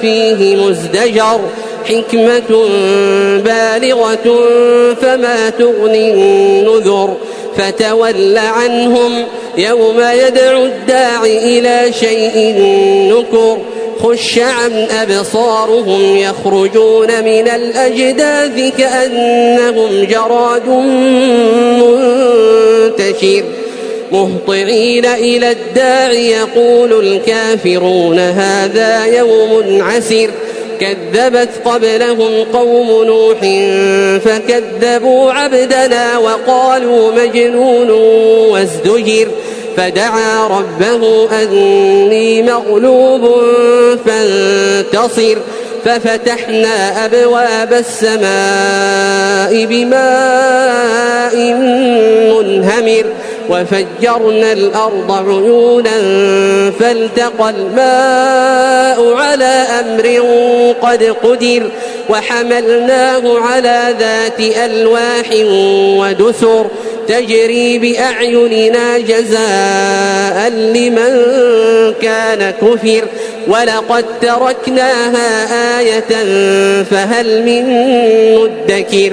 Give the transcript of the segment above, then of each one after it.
فيه مزدجر حكمة بالغة فما تغني النذر فتول عنهم يوم يدعو الداع إلى شيء نكر خش عن أبصارهم يخرجون من الأجداث كأنهم جراد منتشر مهطعين إلى الداع يقول الكافرون هذا يوم عسر كذبت قبلهم قوم نوح فكذبوا عبدنا وقالوا مجنون وازدجر. فدعا ربه أني مغلوب فانتصر. ففتحنا أبواب السماء بماء وفجرنا الأرض عيونا فالتقى الماء على أمر قد قدر وحملناه على ذات ألواح ودسر تجري بأعيننا جزاء لمن كان كفر ولقد تركناها آية فهل من مدكر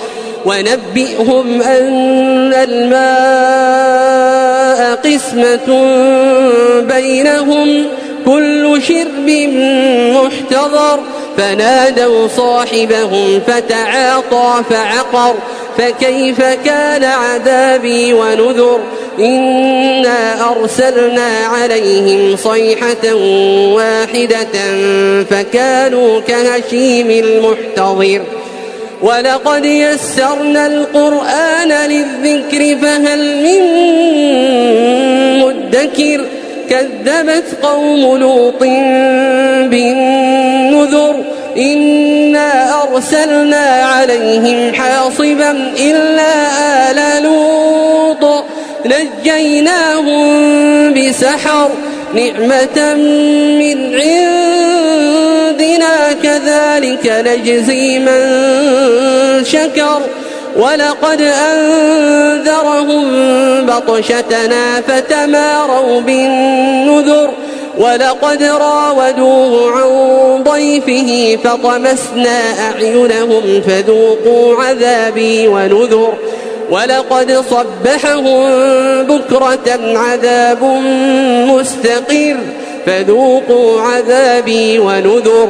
ونبئهم أن الماء قسمة بينهم كل شرب محتضر. فنادوا صاحبهم فتعاطى فعقر. فكيف كان عذابي ونذر؟ إنا أرسلنا عليهم صيحة واحدة فكانوا كهشيم المحتضر. ولقد يسرنا القرآن للذكر فهل من مدكر؟ كذبت قوم لوط بالنذر إنا أرسلنا عليهم حاصبا إلا آل لوط. نجيناهم بسحر نعمة من عندنا كذلك نجزي من شكر ولقد أنذرهم بطشتنا فتماروا بالنذر ولقد راودوه عن ضيفه فطمسنا أعينهم فذوقوا عذابي ونذر ولقد صبحهم بكرة عذاب مستقر فذوقوا عذابي ونذر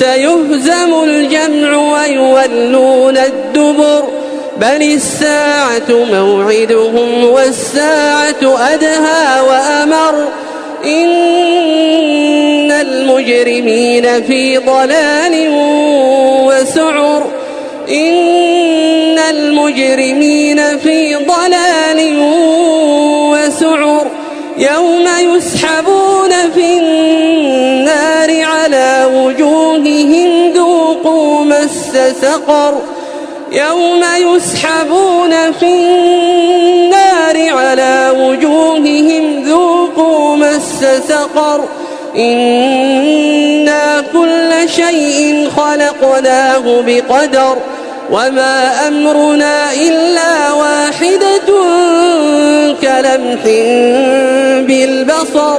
سيهزم الجمع ويولون الدبر. بل الساعة موعدهم والساعة أدهى وأمر. إن المجرمين في ضلال وسعر. إن المجرمين في ضلال وسعر. يوم يسحبون في النار مس سقر يوم يسحبون في النار على وجوههم ذوقوا مس سقر إنا كل شيء خلقناه بقدر وما أمرنا إلا واحدة كلمح بالبصر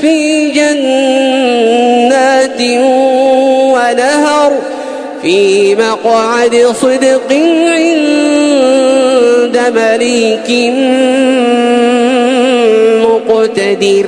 في جنات ونهر في مقعد صدق عند مليك مقتدر.